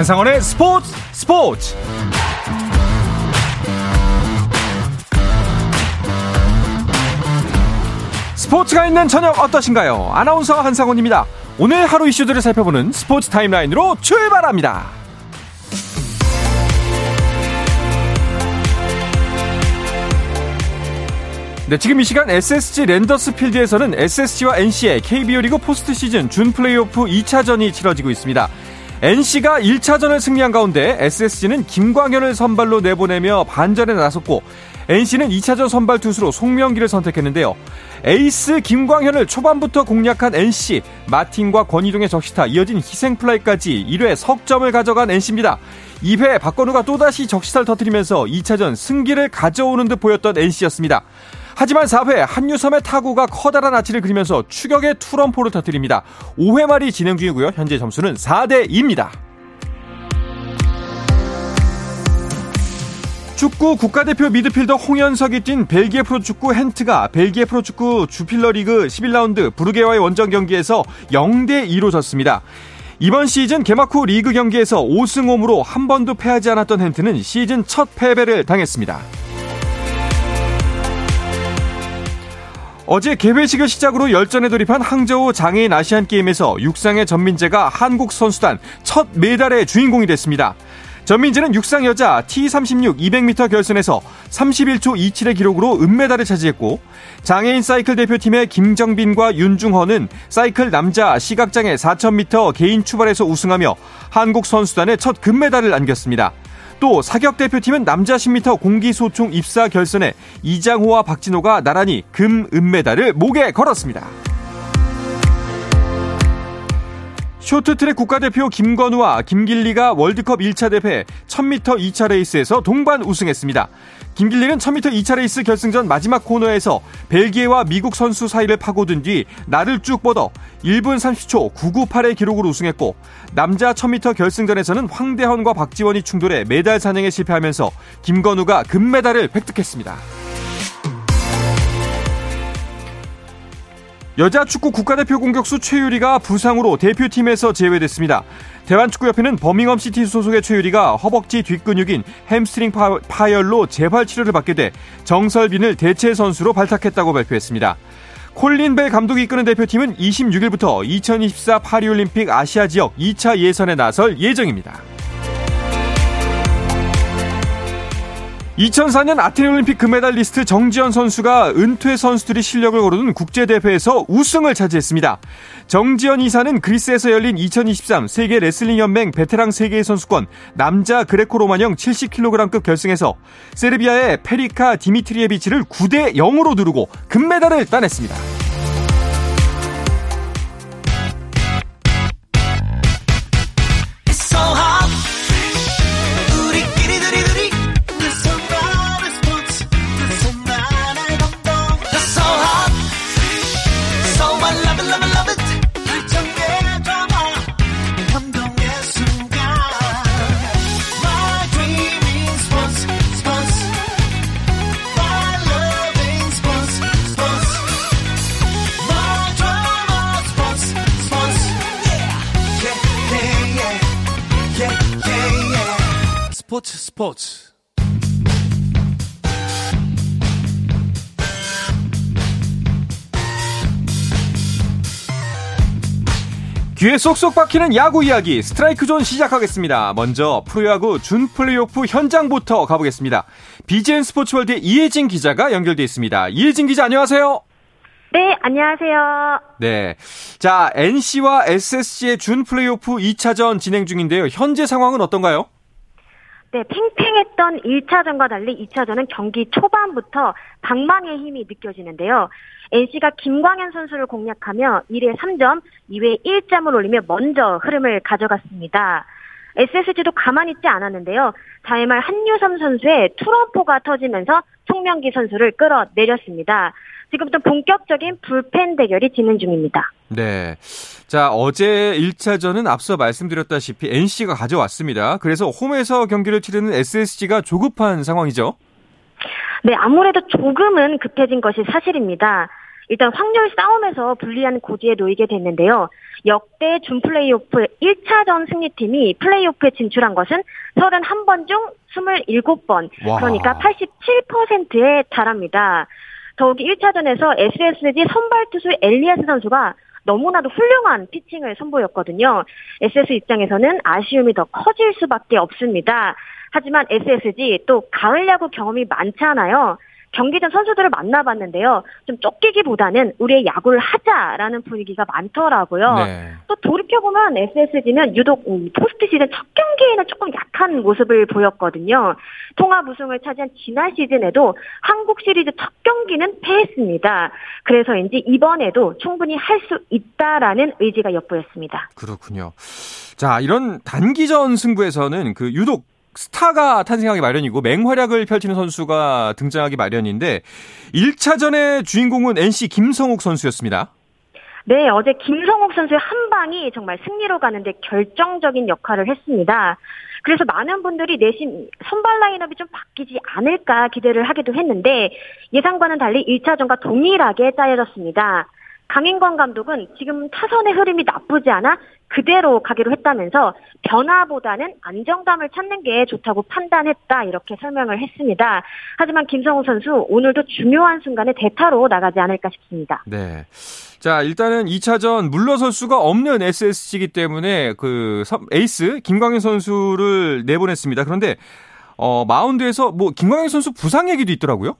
한상원의 스포츠 스포츠 스포츠가 있는 저녁 어떠신가요? 아나운서 한상원입니다. 오늘 하루 이슈들을 살펴보는 스포츠 타임라인으로 출발합니다. 네, 지금 이 시간 SSG 랜더스 필드에서는 SSG와 NC의 KBO 리그 포스트 시즌 준 플레이오프 2차전이 치러지고 있습니다. NC가 1차전을 승리한 가운데 SSG는 김광현을 선발로 내보내며 반전에 나섰고 NC는 2차전 선발 투수로 송명기를 선택했는데요. 에이스 김광현을 초반부터 공략한 NC, 마틴과 권희동의 적시타, 이어진 희생플라이까지 1회 석점을 가져간 NC입니다. 2회 박건우가 또다시 적시타를 터뜨리면서 2차전 승기를 가져오는 듯 보였던 NC였습니다. 하지만 4회 한유섬의 타구가 커다란 아치를 그리면서 추격의 투런포를 터뜨립니다. 5회 말이 진행 중이고요. 현재 점수는 4대 2입니다. 축구 국가대표 미드필더 홍현석이 뛴 벨기에 프로축구 헨트가 벨기에 프로축구 주필러리그 11라운드 부르게와의 원정 경기에서 0대 2로 졌습니다. 이번 시즌 개막 후 리그 경기에서 5승 5무로 한 번도 패하지 않았던 헨트는 시즌 첫 패배를 당했습니다. 어제 개회식을 시작으로 열전에 돌입한 항저우 장애인 아시안 게임에서 육상의 전민재가 한국 선수단 첫 메달의 주인공이 됐습니다. 전민재는 육상 여자 T36 200m 결선에서 31초 27의 기록으로 은메달을 차지했고 장애인 사이클 대표팀의 김정빈과 윤중헌은 사이클 남자 시각장애 4000m 개인 추발에서 우승하며 한국 선수단의 첫 금메달을 안겼습니다. 또 사격 대표팀은 남자 10m 공기소총 입사 결선에 이장호와 박진호가 나란히 금, 은메달을 목에 걸었습니다. 쇼트트랙 국가대표 김건우와 김길리가 월드컵 1차 대회 1000m 2차 레이스에서 동반 우승했습니다. 김길리는 1000m 2차 레이스 결승전 마지막 코너에서 벨기에와 미국 선수 사이를 파고든 뒤 날을 쭉 뻗어 1분 30초 998의 기록으로 우승했고 남자 1000m 결승전에서는 황대헌과 박지원이 충돌해 메달 사냥에 실패하면서 김건우가 금메달을 획득했습니다. 여자 축구 국가대표 공격수 최유리가 부상으로 대표팀에서 제외됐습니다. 대한축구협회는 버밍엄 시티 소속의 최유리가 허벅지 뒷근육인 햄스트링 파열로 재활 치료를 받게 돼 정설빈을 대체 선수로 발탁했다고 발표했습니다. 콜린 벨 감독이 이끄는 대표팀은 26일부터 2024 파리올림픽 아시아 지역 2차 예선에 나설 예정입니다. 2004년 아테네 올림픽 금메달리스트 정지현 선수가 은퇴 선수들이 실력을 겨루는 국제대회에서 우승을 차지했습니다. 정지현 이사는 그리스에서 열린 2023 세계 레슬링 연맹 베테랑 세계 선수권 남자 그레코로마형 70kg급 결승에서 세르비아의 페리카 디미트리에비치를 9대 0으로 누르고 금메달을 따냈습니다. 스포츠 귀에 쏙쏙 박히는 야구 이야기 스트라이크 존 시작하겠습니다. 먼저 프로야구 준 플레이오프 현장부터 가보겠습니다. BGN 스포츠월드의 이혜진 기자가 연결돼 있습니다. 이혜진 기자 안녕하세요. 네, 안녕하세요. 네. 자, NC와 SSG의 준 플레이오프 2차전 진행 중인데요. 현재 상황은 어떤가요? 네, 팽팽했던 1차전과 달리 2차전은 경기 초반부터 방망의 힘이 느껴지는데요. NC가 김광현 선수를 공략하며 1회 3점, 2회 1점을 올리며 먼저 흐름을 가져갔습니다. SSG도 가만히 있지 않았는데요. 4회말 한유섬 선수의 투런포가 터지면서 송명기 선수를 끌어내렸습니다. 지금부터 본격적인 불펜 대결이 진행 중입니다. 네. 자, 어제 1차전은 앞서 말씀드렸다시피 NC가 가져왔습니다. 그래서 홈에서 경기를 치르는 SSG가 조급한 상황이죠. 네, 아무래도 조금은 급해진 것이 사실입니다. 일단 확률 싸움에서 불리한 고지에 놓이게 됐는데요. 역대 준 플레이오프 1차전 승리팀이 플레이오프에 진출한 것은 31번 중 27번, 와. 그러니까 87%에 달합니다. 더욱이 1차전에서 SSG 선발 투수 엘리아스 선수가 너무나도 훌륭한 피칭을 선보였거든요. SS 입장에서는 아쉬움이 더 커질 수밖에 없습니다. 하지만 SSG 또 가을 야구 경험이 많잖아요. 경기 전 선수들을 만나봤는데요. 좀 쫓기기보다는 우리의 야구를 하자라는 분위기가 많더라고요. 네. 또 돌이켜보면 SSG는 유독 음, 포스트 시즌 첫 경기에는 조금 약한 모습을 보였거든요. 통합 우승을 차지한 지난 시즌에도 한국 시리즈 첫 경기는 패했습니다. 그래서인지 이번에도 충분히 할 수 있다라는 의지가 엿보였습니다. 그렇군요. 자, 이런 단기전 승부에서는 그 유독 스타가 탄생하기 마련이고 맹활약을 펼치는 선수가 등장하기 마련인데 1차전의 주인공은 NC 김성욱 선수였습니다. 네, 어제 김성욱 선수의 한 방이 정말 승리로 가는데 결정적인 역할을 했습니다. 그래서 많은 분들이 내심 선발 라인업이 좀 바뀌지 않을까 기대를 하기도 했는데 예상과는 달리 1차전과 동일하게 짜여졌습니다. 강인권 감독은 지금 타선의 흐름이 나쁘지 않아 그대로 가기로 했다면서 변화보다는 안정감을 찾는 게 좋다고 판단했다 이렇게 설명을 했습니다. 하지만 김성우 선수 오늘도 중요한 순간에 대타로 나가지 않을까 싶습니다. 네. 자, 일단은 2차전 물러설 수가 없는 SSG이기 때문에 그 에이스 김광현 선수를 내보냈습니다. 그런데 어 마운드에서 뭐 김광현 선수 부상 얘기도 있더라고요.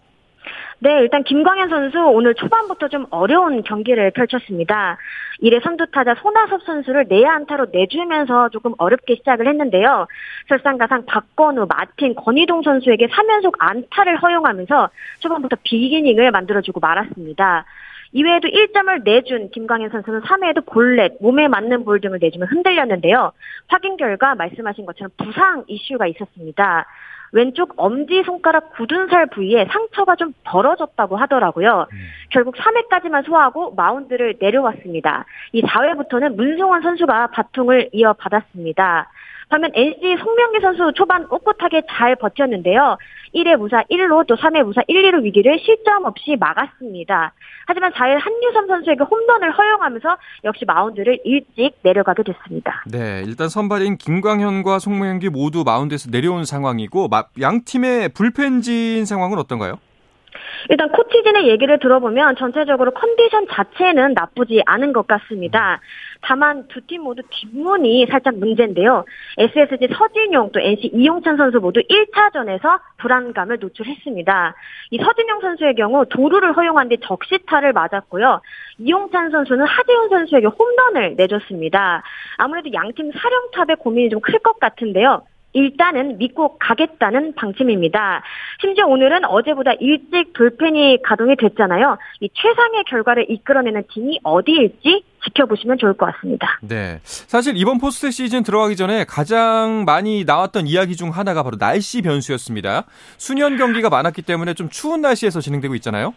네, 일단 김광현 선수 오늘 초반부터 좀 어려운 경기를 펼쳤습니다. 이래 선두타자 손아섭 선수를 내야 안타로 내주면서 조금 어렵게 시작을 했는데요. 설상가상 박건우, 마틴, 권희동 선수에게 3연속 안타를 허용하면서 초반부터 비기닝을 만들어주고 말았습니다. 이외에도 1점을 내준 김광현 선수는 3회에도 볼넷, 몸에 맞는 볼 등을 내주면 흔들렸는데요. 확인 결과 말씀하신 것처럼 부상 이슈가 있었습니다. 왼쪽 엄지 손가락 굳은 살 부위에 상처가 좀 벌어졌다고 하더라고요. 음. 결국 3회까지만 소화하고 마운드를 내려왔습니다. 이 4회부터는 문성원 선수가 바통을 이어받았습니다. 반면 NC 송명기 선수 초반 꿋꿋하게 잘 버텼는데요. 1회 무사 1로 또 3회 무사 1, 2로 위기를 실점 없이 막았습니다. 하지만 4회 한유섬 선수에게 홈런을 허용하면서 역시 마운드를 일찍 내려가게 됐습니다. 네, 일단 선발인 김광현과 송명기 모두 마운드에서 내려온 상황이고 양 팀의 불펜진 상황은 어떤가요? 일단 코치진의 얘기를 들어보면 전체적으로 컨디션 자체는 나쁘지 않은 것 같습니다. 다만 두 팀 모두 뒷문이 살짝 문제인데요. SSG 서진용 또 NC 이용찬 선수 모두 1차전에서 불안감을 노출했습니다. 이 서진용 선수의 경우 도루를 허용한 뒤 적시타를 맞았고요. 이용찬 선수는 하재훈 선수에게 홈런을 내줬습니다. 아무래도 양팀 사령탑의 고민이 좀 클 것 같은데요. 일단은 믿고 가겠다는 방침입니다. 심지어 오늘은 어제보다 일찍 돌펜이 가동이 됐잖아요. 이 최상의 결과를 이끌어내는 팀이 어디일지 지켜보시면 좋을 것 같습니다. 네. 사실 이번 포스트 시즌 들어가기 전에 가장 많이 나왔던 이야기 중 하나가 바로 날씨 변수였습니다. 수년 경기가 많았기 때문에 좀 추운 날씨에서 진행되고 있잖아요.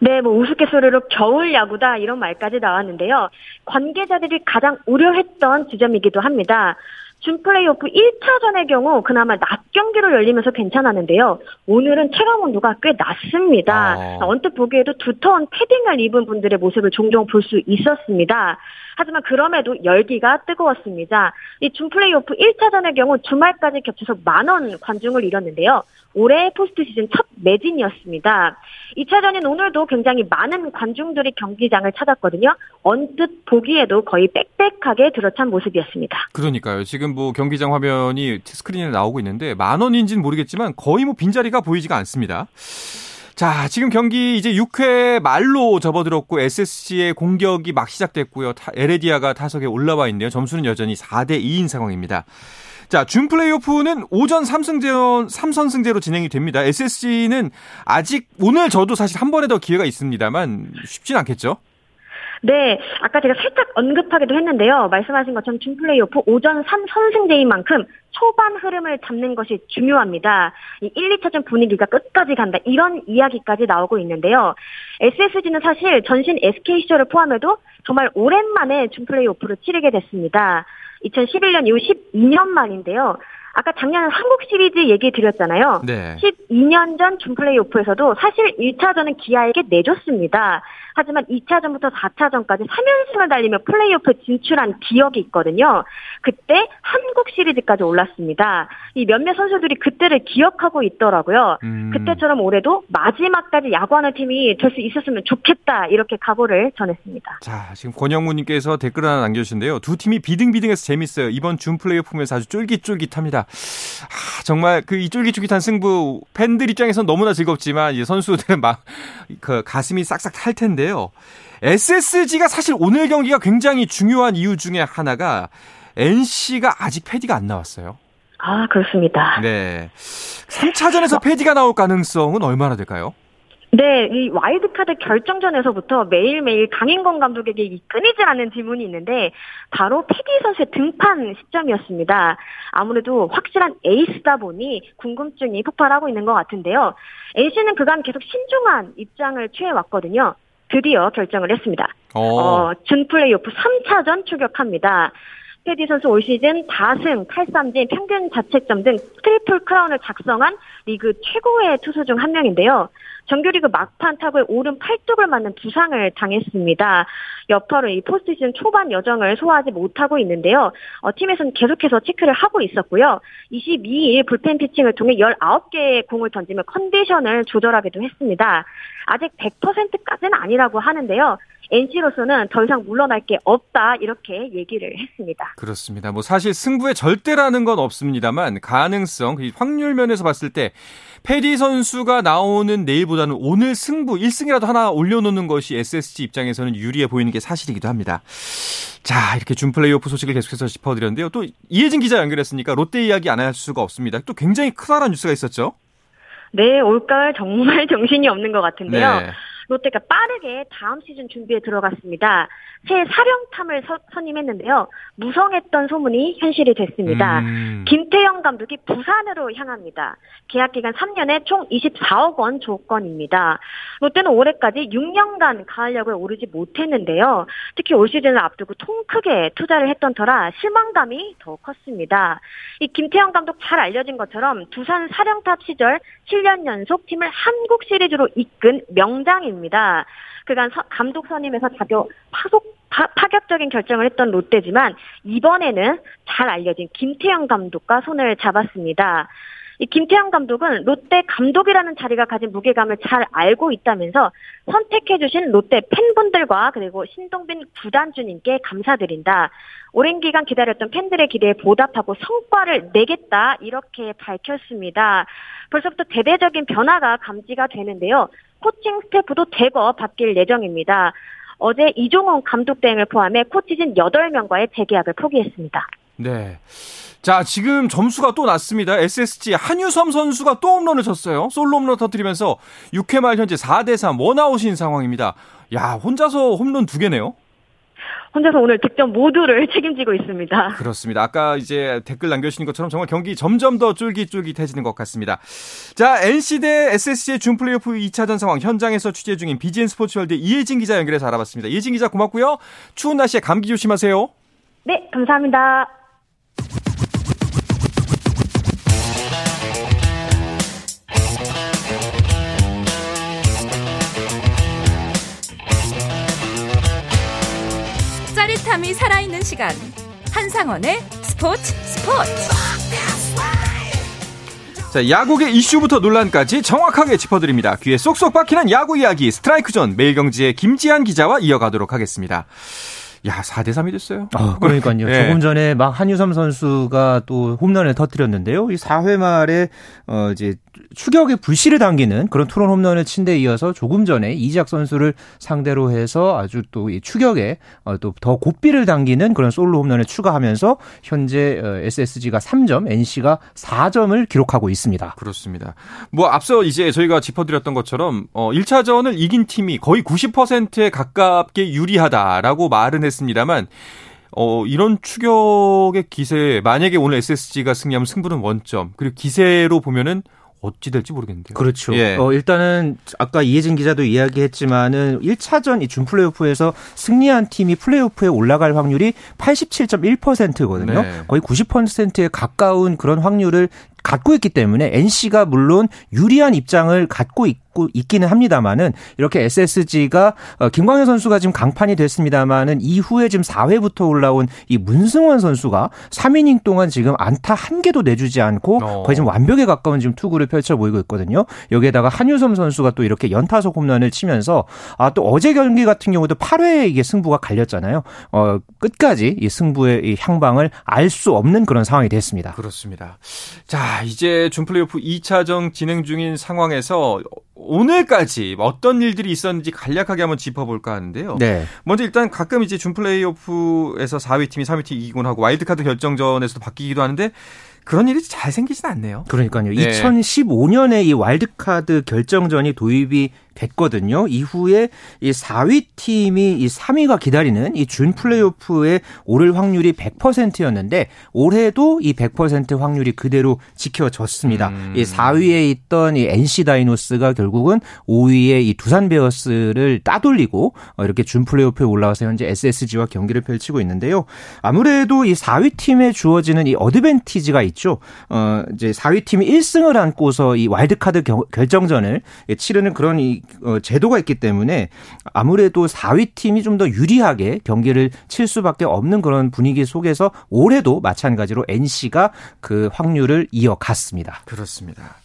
네, 뭐 우스갯소리로 겨울 야구다 이런 말까지 나왔는데요. 관계자들이 가장 우려했던 지점이기도 합니다. 준 플레이오프 1차전의 경우 그나마 낮 경기로 열리면서 괜찮았는데요. 오늘은 체감 온도가 꽤 낮습니다. 아. 언뜻 보기에도 두터운 패딩을 입은 분들의 모습을 종종 볼 수 있었습니다. 하지만 그럼에도 열기가 뜨거웠습니다. 이 준 플레이오프 1차전의 경우 주말까지 겹쳐서 만원 관중을 잃었는데요. 올해 포스트 시즌 첫 매진이었습니다. 2차전인 오늘도 굉장히 많은 관중들이 경기장을 찾았거든요. 언뜻 보기에도 거의 빽빽하게 들어찬 모습이었습니다. 그러니까요. 지금 뭐 경기장 화면이 스크린에 나오고 있는데 만원인지는 모르겠지만 거의 뭐 빈자리가 보이지가 않습니다. 자, 지금 경기 이제 6회 말로 접어들었고 SSG의 공격이 막 시작됐고요. 에레디아가 타석에 올라와 있는데요. 점수는 여전히 4대 2인 상황입니다. 자, 준 플레이오프는 오전 3승제, 3선승제로 진행이 됩니다. SSG는 아직 오늘 저도 사실 한 번에 더 기회가 있습니다만 쉽진 않겠죠? 네, 아까 제가 살짝 언급하기도 했는데요. 말씀하신 것처럼 준 플레이오프 오전 3선승제인 만큼 초반 흐름을 잡는 것이 중요합니다. 이 1, 2차전 분위기가 끝까지 간다. 이런 이야기까지 나오고 있는데요. SSG는 사실 전신 SK 시절을 포함해도 정말 오랜만에 준 플레이오프를 치르게 됐습니다. 2011년 이후 12년 만인데요. 아까 작년 한국 시리즈 얘기 드렸잖아요. 네. 12년 전 준플레이오프에서도 사실 1차전은 기아에게 내줬습니다. 하지만 2차전부터 4차전까지 3연승을 달리며 플레이오프 진출한 기억이 있거든요. 그때 한국 시리즈까지 올랐습니다. 이 몇몇 선수들이 그때를 기억하고 있더라고요. 음. 그때처럼 올해도 마지막까지 야구하는 팀이 될 수 있었으면 좋겠다 이렇게 각오를 전했습니다. 자 지금 권영무님께서 댓글 하나 남겨주신데요. 두 팀이 비등비등해서 재밌어요. 이번 준 플레이오프면서 아주 쫄깃쫄깃합니다. 아, 정말 그 이 쫄깃쫄깃한 승부 팬들 입장에선 너무나 즐겁지만 이제 선수들은 막 그 가슴이 싹싹 탈 텐데요. SSG가 사실 오늘 경기가 굉장히 중요한 이유 중에 하나가 NC가 아직 패디가 안 나왔어요. 아, 그렇습니다. 네. 3차전에서 패디가 나올 가능성은 얼마나 될까요? 네, 이 와일드카드 결정전에서부터 매일매일 강인권 감독에게 이 끊이질 않는 질문이 있는데 바로 패디 선수의 등판 시점이었습니다. 아무래도 확실한 에이스다 보니 궁금증이 폭발하고 있는 것 같은데요. NC는 그간 계속 신중한 입장을 취해왔거든요. 드디어 결정을 했습니다. 어, 어준 플레이오프 3차전 출격합니다. 패디 선수 올 시즌 다승, 탈삼진, 평균 자책점 등 트리플 크라운을 작성한 리그 최고의 투수 중 한 명인데요. 정규리그 막판 타구에 오른 팔뚝을 맞는 부상을 당했습니다. 여파로 이 포스트 시즌 초반 여정을 소화하지 못하고 있는데요. 어, 팀에서는 계속해서 체크를 하고 있었고요. 22일 불펜 피칭을 통해 19개의 공을 던지며 컨디션을 조절하기도 했습니다. 아직 100%까지는 아니라고 하는데요. NC로서는 더 이상 물러날 게 없다 이렇게 얘기를 했습니다. 그렇습니다. 뭐 사실 승부의 절대라는 건 없습니다만 가능성, 그 확률 면에서 봤을 때 페리 선수가 나오는 내일보다는 오늘 승부 1승이라도 하나 올려놓는 것이 SSG 입장에서는 유리해 보이는 게 사실이기도 합니다. 자, 이렇게 준 플레이오프 소식을 계속해서 짚어드렸는데요. 또 이혜진 기자 연결했으니까 롯데 이야기 안 할 수가 없습니다. 또 굉장히 크다란 뉴스가 있었죠. 네, 올가을 정말 정신이 없는 것 같은데요. 네. 롯데가 빠르게 다음 시즌 준비에 들어갔습니다. 새 사령탑을 서, 선임했는데요. 무성했던 소문이 현실이 됐습니다. 음. 김태형 감독이 부산으로 향합니다. 계약 기간 3년에 총 24억 원 조건입니다. 롯데는 올해까지 6년간 가을 야구에 오르지 못했는데요. 특히 올 시즌을 앞두고 통 크게 투자를 했던 터라 실망감이 더 컸습니다. 이 김태형 감독 잘 알려진 것처럼 두산 사령탑 시절 7년 연속 팀을 한국 시리즈로 이끈 명장입니다. 그간 감독 선임에서 자교 파속 파, 파격적인 결정을 했던 롯데지만 이번에는 잘 알려진 김태형 감독과 손을 잡았습니다. 이 김태형 감독은 롯데 감독이라는 자리가 가진 무게감을 잘 알고 있다면서 선택해주신 롯데 팬분들과 그리고 신동빈 구단주님께 감사드린다. 오랜 기간 기다렸던 팬들의 기대에 보답하고 성과를 내겠다 이렇게 밝혔습니다. 벌써부터 대대적인 변화가 감지가 되는데요. 코칭 스태프도 대거 바뀔 예정입니다. 어제 이종훈 감독 등을 포함해 코치진 8명과의 재계약을 포기했습니다. 네. 자, 지금 점수가 또 났습니다. SSG 한유섬 선수가 또 홈런을 쳤어요. 솔로 홈런 터뜨리면서 6회 말 현재 4대 3 원아웃인 상황입니다. 야, 혼자서 홈런 두 개네요. 혼자서 오늘 득점 모두를 책임지고 있습니다. 그렇습니다. 아까 이제 댓글 남겨주신 것처럼 정말 경기 점점 더 쫄깃쫄깃해지는 것 같습니다. 자, NC 대 SSC의 준 플레이오프 2차전 상황 현장에서 취재 중인 BGN 스포츠월드 이혜진 기자 연결해서 알아봤습니다. 이혜진 기자 고맙고요. 추운 날씨에 감기 조심하세요. 네, 감사합니다. 짜릿함이 살아있는 시간 한상원의 스포츠 스포츠 자, 야구계 이슈부터 논란까지 정확하게 짚어드립니다. 귀에 쏙쏙 박히는 야구 이야기 스트라이크 존 매일경제의 김지한 기자와 이어가도록 하겠습니다. 야, 4대 3이 됐어요. 아, 그러니까요. 네. 조금 전에 막 한유섬 선수가 또 홈런을 터뜨렸는데요. 이 4회 말에 어 이제 추격의 불씨를 당기는 그런 투런 홈런을 친 데 이어서 조금 전에 이재학 선수를 상대로 해서 아주 또 이 추격에 어, 또더 고삐를 당기는 그런 솔로 홈런을 추가하면서 현재 SSG가 어, 3점, NC가 4점을 기록하고 있습니다. 그렇습니다. 뭐 앞서 이제 저희가 짚어드렸던 것처럼 어 1차전을 이긴 팀이 거의 90%에 가깝게 유리하다라고 말은 했 습니다만 어, 이런 추격의 기세, 만약에 오늘 SSG가 승리하면 승부는 원점, 그리고 기세로 보면은 어찌 될지 모르겠는데요. 그렇죠. 예. 어, 일단은 아까 이혜진 기자도 이야기했지만은 1차전 이 준 플레이오프에서 승리한 팀이 플레이오프에 올라갈 확률이 87.1%거든요. 네. 거의 90%에 가까운 그런 확률을 갖고 있기 때문에 NC가 물론 유리한 입장을 갖고 있고 있기는 합니다만은 이렇게 SSG가 어, 김광현 선수가 지금 강판이 됐습니다만은 이후에 지금 4회부터 올라온 이 문승원 선수가 3이닝 동안 지금 안타 한 개도 내주지 않고 어. 거의 지금 완벽에 가까운 지금 투구를 펼쳐 보이고 있거든요. 여기에다가 한유섬 선수가 또 이렇게 연타석 홈런을 치면서 아 또 어제 경기 같은 경우도 8회에 이게 승부가 갈렸잖아요. 어 끝까지 이 승부의 이 향방을 알 수 없는 그런 상황이 됐습니다. 그렇습니다. 자, 이제 준 플레이오프 2차전 진행 중인 상황에서 오늘까지 어떤 일들이 있었는지 간략하게 한번 짚어볼까 하는데요. 네. 먼저 일단 가끔 이제 준 플레이오프에서 4위 팀이 3위 팀 이기곤 하고 와일드카드 결정전에서도 바뀌기도 하는데 그런 일이 잘 생기진 않네요. 그러니까요. 네. 2015년에 이 와일드카드 결정전이 도입이 됐거든요. 이후에 이 4위 팀이 이 3위가 기다리는 이 준 플레이오프에 오를 확률이 100%였는데 올해도 이 100% 확률이 그대로 지켜졌습니다. 음. 이 4위에 있던 이 NC 다이노스가 결국은 5위에 이 두산 베어스를 따돌리고 어, 이렇게 준 플레이오프에 올라와서 현재 SSG와 경기를 펼치고 있는데요. 아무래도 이 4위 팀에 주어지는 이 어드밴티지가 있죠. 어 이제 4위 팀이 1승을 안고서 이 와일드카드 결정전을 치르는 그런 이 어, 제도가 있기 때문에 아무래도 4위 팀이 좀 더 유리하게 경기를 칠 수밖에 없는 그런 분위기 속에서 올해도 마찬가지로 NC가 그 확률을 이어갔습니다. 그렇습니다.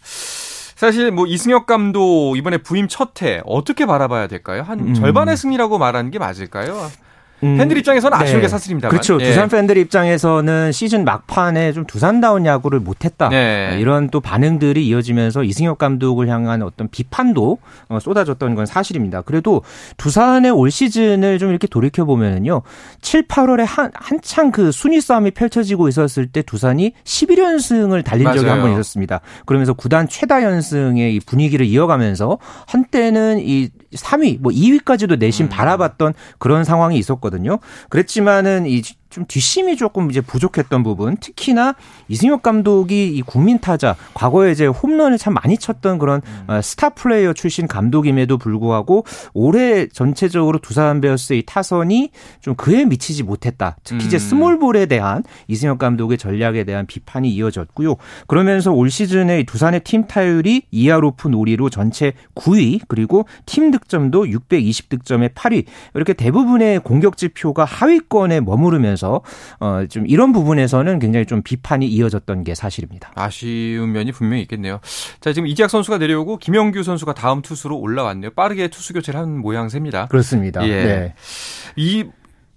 사실 뭐 이승엽 감독 이번에 부임 첫 해 어떻게 바라봐야 될까요? 한 음. 절반의 승리라고 말하는 게 맞을까요? 음, 팬들 입장에서는 아쉬운 네. 게 사실입니다. 그렇죠. 예. 두산 팬들 입장에서는 시즌 막판에 좀 두산다운 야구를 못했다. 네. 이런 또 반응들이 이어지면서 이승엽 감독을 향한 어떤 비판도 어, 쏟아졌던 건 사실입니다. 그래도 두산의 올 시즌을 좀 이렇게 돌이켜 보면은요, 7, 8월에 한 한창 그 순위 싸움이 펼쳐지고 있었을 때 두산이 11연승을 달린 맞아요. 적이 한 번 있었습니다. 그러면서 구단 최다 연승의 이 분위기를 이어가면서 한때는 이 3위, 뭐 2위까지도 내심 음. 바라봤던 그런 상황이 있었거든요. 그랬지만은 이 좀 뒷심이 조금 이제 부족했던 부분, 특히나 이승엽 감독이 이 국민 타자 과거에 이제 홈런을 참 많이 쳤던 그런 음. 어, 스타 플레이어 출신 감독임에도 불구하고 올해 전체적으로 두산 베어스의 타선이 좀 그에 미치지 못했다. 특히 이제 음. 스몰볼에 대한 이승엽 감독의 전략에 대한 비판이 이어졌고요. 그러면서 올 시즌에 두산의 팀 타율이 2할 오프 놀이로 전체 9위 그리고 팀 득점도 620득점에 8위 이렇게 대부분의 공격 지표가 하위권에 머무르면서 있어서 어, 좀 이런 부분에서는 굉장히 좀 비판이 이어졌던 게 사실입니다. 아쉬운 면이 분명히 있겠네요. 자, 지금 이지학 선수가 내려오고 김영규 선수가 다음 투수로 올라왔네요. 빠르게 투수 교체를 한 모양새입니다. 그렇습니다. 예. 네. 이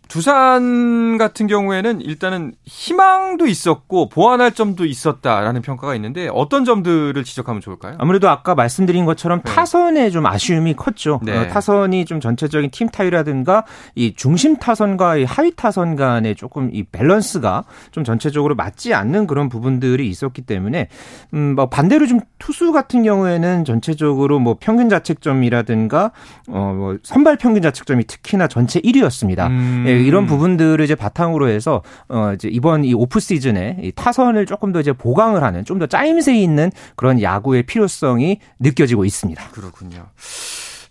두산 같은 경우에는 일단은 희망도 있었고 보완할 점도 있었다라는 평가가 있는데 어떤 점들을 지적하면 좋을까요? 아무래도 아까 말씀드린 것처럼 네. 타선에 좀 아쉬움이 컸죠. 네. 어, 타선이 좀 전체적인 팀 타율이라든가 이 중심 타선과 이 하위 타선 간의 조금 이 밸런스가 좀 전체적으로 맞지 않는 그런 부분들이 있었기 때문에 음 뭐 반대로 좀 투수 같은 경우에는 전체적으로 뭐 평균 자책점이라든가 어 뭐 선발 평균 자책점이 특히나 전체 1위였습니다. 음. 예, 이런 음. 부분들을 이제 바탕으로 해서 어 이제 이번 이 오프 시즌에 이 타선을 조금 더 이제 보강을 하는 좀 더 짜임새 있는 그런 야구의 필요성이 느껴지고 있습니다. 그렇군요.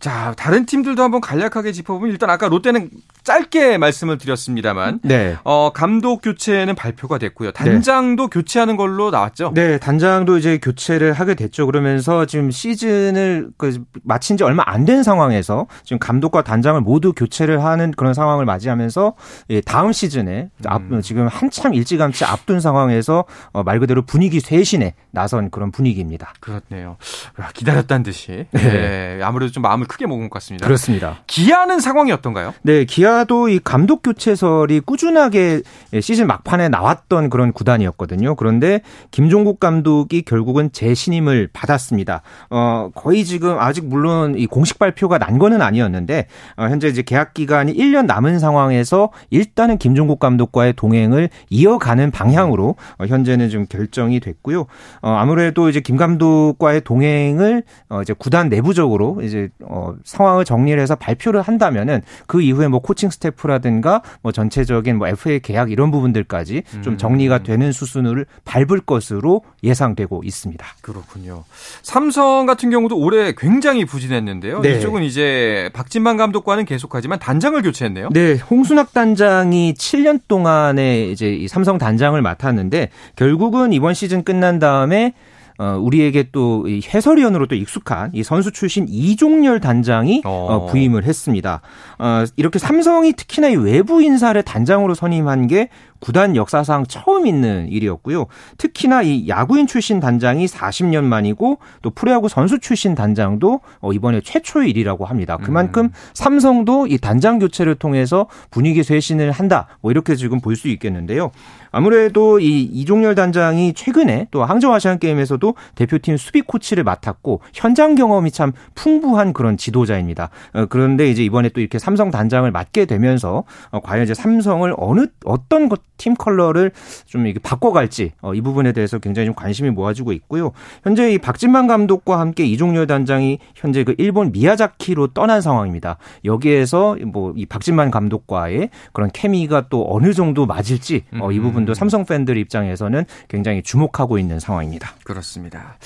자, 다른 팀들도 한번 간략하게 짚어보면 일단 아까 롯데는 짧게 말씀을 드렸습니다만 네. 어, 감독 교체는 발표가 됐고요. 단장도 네. 교체하는 걸로 나왔죠. 네, 단장도 이제 교체를 하게 됐죠. 그러면서 지금 시즌을 그 마친 지 얼마 안 된 상황에서 지금 감독과 단장을 모두 교체를 하는 그런 상황을 맞이하면서 예, 다음 시즌에 음. 지금 한참 일찌감치 앞둔 상황에서 어, 말 그대로 분위기 쇄신에 나선 그런 분위기입니다. 그렇네요. 기다렸다는 듯이. 네. 네. 아무래도 좀 마음을 크게 먹은 것 같습니다. 그렇습니다. 기아는 상황이 어떤가요? 네, 기아 기아도 이 감독 교체설이 꾸준하게 시즌 막판에 나왔던 그런 구단이었거든요. 그런데 김종국 감독이 결국은 재신임을 받았습니다. 어, 거의 지금 아직 물론 이 공식 발표가 난 거는 아니었는데 어, 현재 이제 계약 기간이 1년 남은 상황에서 일단은 김종국 감독과의 동행을 이어가는 방향으로 어, 현재는 좀 결정이 됐고요. 어, 아무래도 이제 김 감독과의 동행을 어, 이제 구단 내부적으로 이제 어, 어, 상황을 정리를 해서 발표를 한다면은 그 이후에 뭐 코칭 스태프라든가 뭐 전체적인 뭐 FA 계약 이런 부분들까지 좀 음. 정리가 되는 수순을 밟을 것으로 예상되고 있습니다. 그렇군요. 삼성 같은 경우도 올해 굉장히 부진했는데요. 네. 이쪽은 이제 박진만 감독과는 계속하지만 단장을 교체했네요. 네, 홍순학 단장이 7년 동안에 이제 이 삼성 단장을 맡았는데 결국은 이번 시즌 끝난 다음에 어, 우리에게 또이 해설위원으로 또 익숙한 이 선수 출신 이종열 단장이 어. 어, 부임을 했습니다. 어, 이렇게 삼성이 특히나 이 외부 인사를 단장으로 선임한 게 구단 역사상 처음 있는 일이었고요. 특히나 이 야구인 출신 단장이 40년 만이고 또 프로야구 선수 출신 단장도 어, 이번에 최초의 일이라고 합니다. 그만큼 삼성도 이 단장 교체를 통해서 분위기 쇄신을 한다. 뭐 이렇게 지금 볼 수 있겠는데요. 아무래도 이 이종열 단장이 최근에 또 항저우 아시안 게임에서도 대표팀 수비 코치를 맡았고 현장 경험이 참 풍부한 그런 지도자입니다. 어, 그런데 이제 이번에 또 이렇게 삼성 단장을 맡게 되면서 어, 과연 이제 삼성을 어느 어떤 것- 팀 컬러를 좀 이게 바꿔갈지 어, 이 부분에 대해서 굉장히 좀 관심이 모아지고 있고요. 현재 이 박진만 감독과 함께 이종열 단장이 현재 그 일본 미야자키로 떠난 상황입니다. 여기에서 뭐 이 박진만 감독과의 그런 케미가 또 어느 정도 맞을지 어, 이 부분 도 삼성 팬들 입장에서는 굉장히 주목하고 있는 상황입니다. 그렇습니다.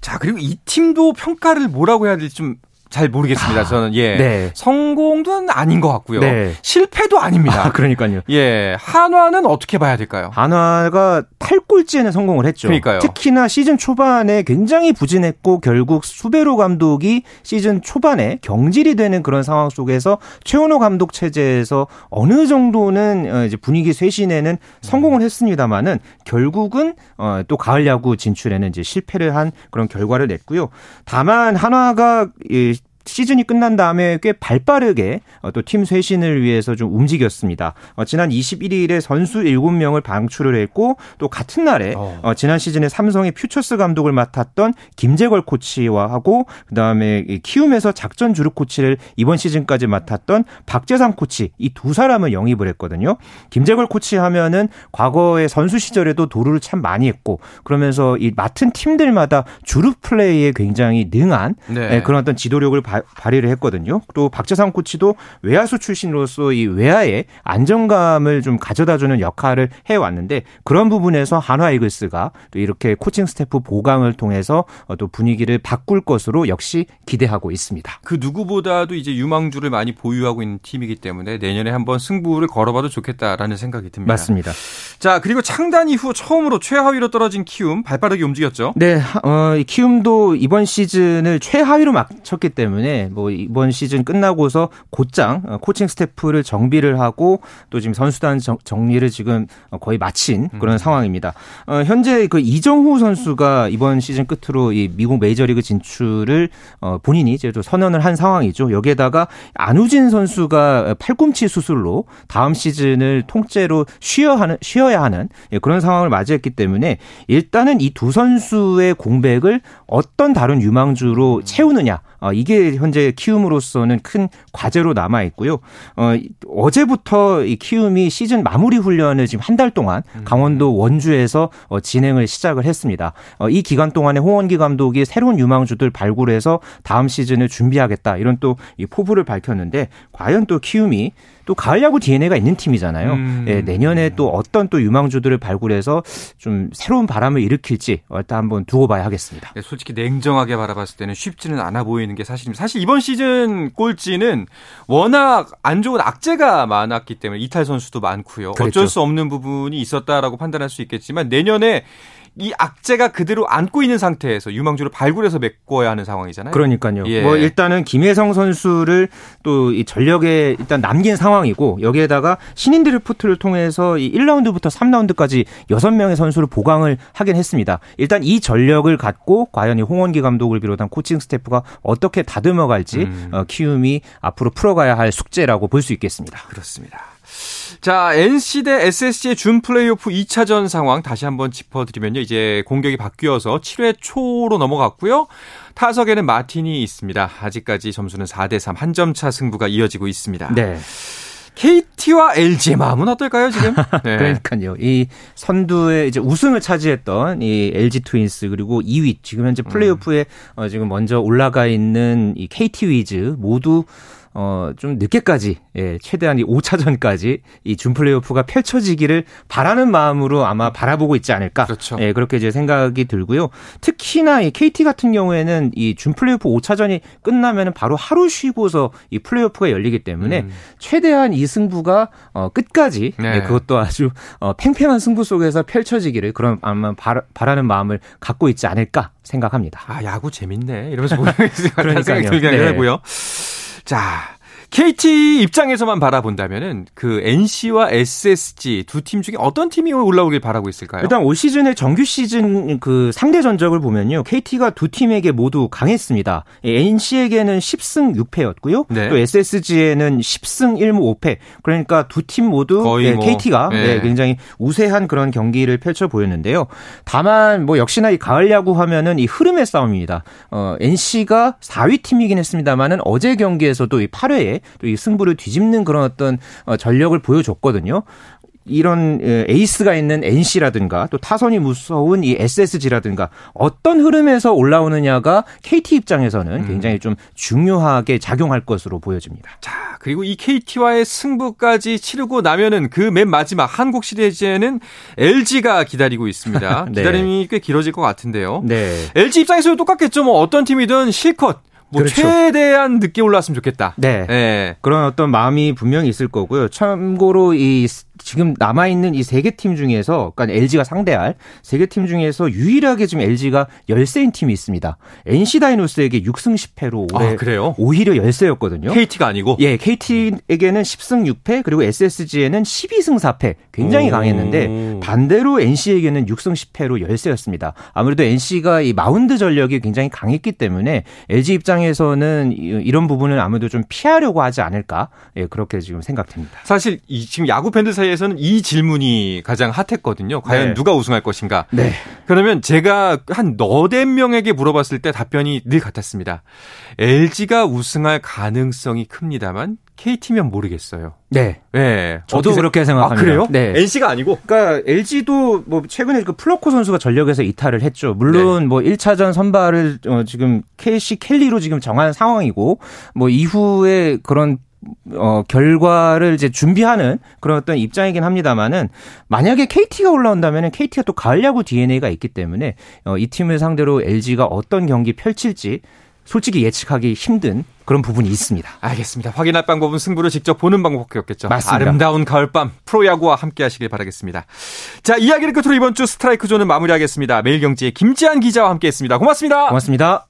자, 그리고 이 팀도 평가를 뭐라고 해야 될지 좀 잘 모르겠습니다. 저는 예. 네. 성공도 아닌 것 같고요. 네. 실패도 아닙니다. 아, 그러니까요. 예. 한화는 어떻게 봐야 될까요? 한화가 탈꼴찌에는 성공을 했죠. 그러니까요. 특히나 시즌 초반에 굉장히 부진했고 결국 수베로 감독이 시즌 초반에 경질이 되는 그런 상황 속에서 최원호 감독 체제에서 어느 정도는 어, 이제 분위기 쇄신에는 성공을 했습니다만은 결국은 어, 또 가을 야구 진출에는 이제 실패를 한 그런 결과를 냈고요. 다만 한화가 이 시즌이 끝난 다음에 꽤 발빠르게 어, 또팀 쇄신을 위해서 좀 움직였습니다. 어, 지난 21일에 선수 7명을 방출을 했고 또 같은 날에 어. 어, 지난 시즌에 삼성의 퓨처스 감독을 맡았던 김재걸 코치와 하고 그다음에 이 키움에서 작전 주루 코치를 이번 시즌까지 맡았던 박재상 코치 이 두 사람을 영입을 했거든요. 김재걸 코치 하면은 과거의 선수 시절에도 도루를 참 많이 했고 그러면서 이 맡은 팀들마다 주루 플레이에 굉장히 능한 네. 네, 그런 어떤 지도력을 발- 발휘를 했거든요. 또 박재상 코치도 외야수 출신으로서 이 외야의 안정감을 좀 가져다주는 역할을 해왔는데 그런 부분에서 한화 이글스가 또 이렇게 코칭 스태프 보강을 통해서 어, 또 분위기를 바꿀 것으로 역시 기대하고 있습니다. 그 누구보다도 이제 유망주를 많이 보유하고 있는 팀이기 때문에 내년에 한번 승부를 걸어봐도 좋겠다라는 생각이 듭니다. 맞습니다. 자, 그리고 창단 이후 처음으로 최하위로 떨어진 키움 발빠르게 움직였죠. 네, 하- 어, 이 키움도 이번 시즌을 최하위로 막쳤기 때문에 뭐 이번 시즌 끝나고서 곧장 어, 코칭 스태프를 정비를 하고 또 지금 선수단 정, 정리를 지금 어, 거의 마친 그런 상황입니다. 어, 현재 그 이정후 선수가 이번 시즌 끝으로 이 미국 메이저리그 진출을 어, 본인이 이제 또 선언을 한 상황이죠. 여기에다가 안우진 선수가 팔꿈치 수술로 다음 시즌을 통째로 쉬어 하는 쉬어야 하는 예, 그런 상황을 맞이했기 때문에 일단은 이 두 선수의 공백을 어떤 다른 유망주로 채우느냐 어, 이게 현재 키움으로서는 큰 과제로 남아 있고요. 어, 이- 어제부터 이 키움이 시즌 마무리 훈련을 지금 한 달 동안 강원도 원주에서 어, 진행을 시작을 했습니다. 어, 이 기간 동안에 홍원기 감독이 새로운 유망주들 발굴해서 다음 시즌을 준비하겠다 이런 또 이 포부를 밝혔는데 과연 또 키움이 또 가을 야구 DNA가 있는 팀이잖아요. 음. 예, 내년에 또 어떤 또 유망주들을 발굴해서 좀 새로운 바람을 일으킬지 일단 한번 두고 봐야 하겠습니다. 네, 솔직히 냉정하게 바라봤을 때는 쉽지는 않아 보이는 게 사실입니다. 사실 이번 시즌 꼴찌는 워낙 안 좋은 악재가 많았기 때문에 이탈 선수도 많고요. 그랬죠. 어쩔 수 없는 부분이 있었다라고 판단할 수 있겠지만 내년에 이 악재가 그대로 안고 있는 상태에서 유망주를 발굴해서 메꿔야 하는 상황이잖아요. 그러니까요. 예. 뭐 일단은 김혜성 선수를 또 이 전력에 일단 남긴 상황이고 여기에다가 신인 드래프트를 통해서 이 1라운드부터 3라운드까지 6명의 선수를 보강을 하긴 했습니다. 일단 이 전력을 갖고 과연 이 홍원기 감독을 비롯한 코칭 스태프가 어떻게 다듬어 갈지 음. 어, 키움이 앞으로 풀어가야 할 숙제라고 볼 수 있겠습니다. 그렇습니다. 자, NC 대 SSG의 준 플레이오프 2차전 상황 다시 한번 짚어드리면요. 이제 공격이 바뀌어서 7회 초로 넘어갔고요. 타석에는 마틴이 있습니다. 아직까지 점수는 4대 3 한 점 차 승부가 이어지고 있습니다. 네. KT와 LG의 마음은 어떨까요, 지금? 네. 그러니까요. 이 선두에 이제 우승을 차지했던 이 LG 트윈스 그리고 2위 지금 현재 플레이오프에 음. 어, 지금 먼저 올라가 있는 이 KT 위즈 모두 어, 좀 늦게까지, 예, 최대한 이 5차전까지 이 준 플레이오프가 펼쳐지기를 바라는 마음으로 아마 바라보고 있지 않을까. 그렇죠. 예, 그렇게 이제 생각이 들고요. 특히나 이 KT 같은 경우에는 이 준 플레이오프 5차전이 끝나면은 바로 하루 쉬고서 이 플레이오프가 열리기 때문에 음. 최대한 이 승부가 어, 끝까지, 네. 예, 그것도 아주 어, 팽팽한 승부 속에서 펼쳐지기를 그런 아마 바라, 바라는 마음을 갖고 있지 않을까 생각합니다. 아, 야구 재밌네. 이러면서 보는 생각이 들긴 네. 하고요. 자, KT 입장에서만 바라본다면은 그 NC와 SSG 두 팀 중에 어떤 팀이 올라오길 바라고 있을까요? 일단 올 시즌의 정규 시즌 그 상대 전적을 보면요. KT가 두 팀에게 모두 강했습니다. NC에게는 10승 6패였고요. 네. 또 SSG에는 10승 1무 5패. 그러니까 두 팀 모두 네, 뭐, KT가 네. 네, 굉장히 우세한 그런 경기를 펼쳐 보였는데요. 다만 뭐 역시나 이 가을 야구 하면은 이 흐름의 싸움입니다. 어, NC가 4위 팀이긴 했습니다만은 어제 경기에서도 이 8회에 또 이 승부를 뒤집는 그런 어떤 어, 전력을 보여줬거든요. 이런 에이스가 있는 NC라든가 또 타선이 무서운 이 SSG라든가 어떤 흐름에서 올라오느냐가 KT 입장에서는 음. 굉장히 좀 중요하게 작용할 것으로 보여집니다. 자, 그리고 이 KT와의 승부까지 치르고 나면은 그 맨 마지막 한국 시리즈에는 LG가 기다리고 있습니다. 네. 기다림이 꽤 길어질 것 같은데요. 네. LG 입장에서도 똑같겠죠. 뭐 어떤 팀이든 실컷 뭐 그렇죠. 최대한 늦게 올라왔으면 좋겠다. 네. 네. 그런 어떤 마음이 분명히 있을 거고요. 참고로 이 지금 남아 있는 이 세 개 팀 중에서 그러니까 LG가 상대할 세 개 팀 중에서 유일하게 지금 LG가 열세인 팀이 있습니다. NC 다이노스에게 6승 10패로 올해 아? 오히려 열세였거든요. KT가 아니고. 예, KT에게는 10승 6패 그리고 SSG에는 12승 4패 굉장히 오. 강했는데 반대로 NC에게는 6승 10패로 열세였습니다. 아무래도 NC가 이 마운드 전력이 굉장히 강했기 때문에 LG 입장에서는 이런 부분을 아무래도 좀 피하려고 하지 않을까 예, 그렇게 지금 생각됩니다. 사실 이 지금 야구 팬들 사이에 사이에서는 이 질문이 가장 핫했거든요. 과연 네. 누가 우승할 것인가? 네. 그러면 제가 한 너댓 명에게 물어봤을 때 답변이 늘 같았습니다. LG가 우승할 가능성이 큽니다만 KT면 모르겠어요. 네. 네. 저도 그렇게 생각합니다. 아, 그래요? 네. NC가 아니고? 그러니까 LG도 뭐 최근에 그 플로코 선수가 전력에서 이탈을 했죠. 물론 네. 뭐 1차전 선발을 어 지금 KC 켈리로 지금 정한 상황이고 뭐 이후에 그런 어, 결과를 이제 준비하는 그런 어떤 입장이긴 합니다만은 만약에 KT가 올라온다면은 KT가 또 가을 야구 DNA가 있기 때문에 어, 이 팀을 상대로 LG가 어떤 경기 펼칠지 솔직히 예측하기 힘든 그런 부분이 있습니다. 알겠습니다. 확인할 방법은 승부를 직접 보는 방법밖에 없겠죠. 맞습니다. 아름다운 가을밤 프로야구와 함께 하시길 바라겠습니다. 자, 이야기를 끝으로 이번 주 스트라이크 존은 마무리하겠습니다. 매일경제의 김지한 기자와 함께 했습니다. 고맙습니다. 고맙습니다.